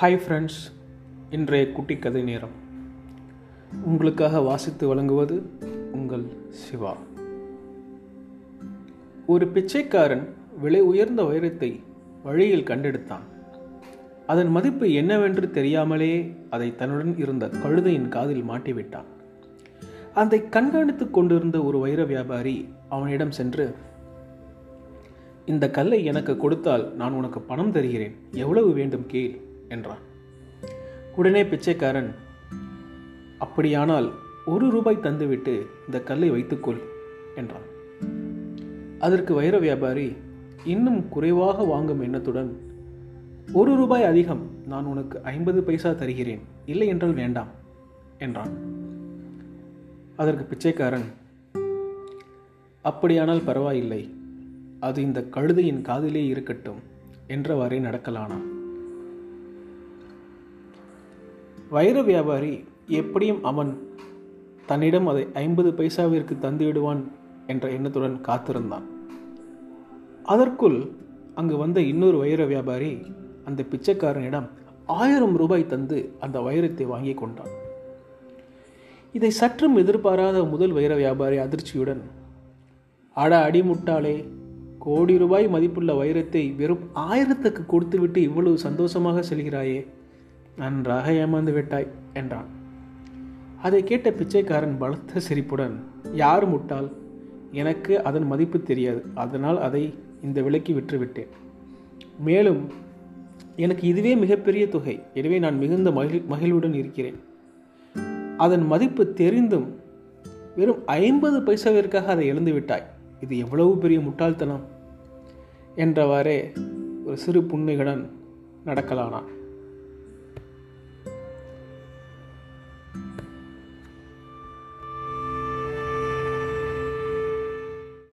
Hi friends இன்றைய குட்டி கதை நேரம். உங்களுக்காக வாசித்து வழங்குவது உங்கள் சிவா. ஒரு பிச்சைக்காரன் விலை உயர்ந்த வைரத்தை வழியில் கண்டெடுத்தான். அதன் மதிப்பு என்னவென்று தெரியாமலே அதை தன்னுடன் இருந்த கழுதையின் காதில் மாட்டிவிட்டான். அதை கண்காணித்துக் கொண்டிருந்த ஒரு வைர வியாபாரி அவனிடம் சென்று இந்த கல்லை எனக்கு கொடுத்தால் நான் உனக்கு பணம் தருகிறேன். எவ்வளவு வேண்டும் கேள். என்றான். உடனே பிச்சைக்காரன் அப்படியானால் ஒரு ரூபாய் தந்துவிட்டு இந்த கல்லை வைத்துக்கொள் என்றான். அதற்கு வைர வியாபாரி இன்னும் குறைவாக வாங்கும் எண்ணத்துடன் ஒரு ரூபாய் அதிகம் நான் உனக்கு ஐம்பது பைசா தருகிறேன். இல்லை என்றால் வேண்டாம் என்றான். அதற்கு பிச்சைக்காரன் அப்படியானால் பரவாயில்லை. அது இந்த கழுதையின் காதிலே இருக்கட்டும் என்றவாறே நடக்கலானான். வைர வியாபாரி எப்படியும் அவன் தன்னிடம் அதை ஐம்பது பைசாவிற்கு தந்துவிடுவான் என்ற எண்ணத்துடன் காத்திருந்தான். அதற்குள் அங்கு வந்த இன்னொரு வைர வியாபாரி அந்த பிச்சைக்காரனிடம் ஆயிரம் ரூபாய் தந்து அந்த வைரத்தை வாங்கி கொண்டான். இதை சற்றும் எதிர்பாராத முதல் வைர வியாபாரி அதிர்ச்சியுடன் அட அடிமுட்டாளே கோடி ரூபாய் மதிப்புள்ள வைரத்தை வெறும் ஆயிரத்துக்கு கொடுத்துவிட்டு இவ்வளவு சந்தோஷமாக செல்கிறாயே நன்றாக ஏமாந்து விட்டாய் என்றான். அதை கேட்ட பிச்சைக்காரன் பலத்த சிரிப்புடன் யார் முட்டால் எனக்கு அதன் மதிப்பு தெரியாது அதனால் அதை இந்த விலைக்கு விற்றுவிட்டேன். மேலும் எனக்கு இதுவே மிகப்பெரிய தொகை எனவே நான் மிகுந்த மகிழ் மகிழ்வுடன் இருக்கிறேன். அதன் மதிப்பு தெரிந்தும் வெறும் ஐம்பது பைசாவிற்காக அதை இழந்து விட்டாய். இது எவ்வளவு பெரிய முட்டாள்தனம்? என்றவாறே ஒரு சிறு புன்னைகளுடன் நடக்கலானான்.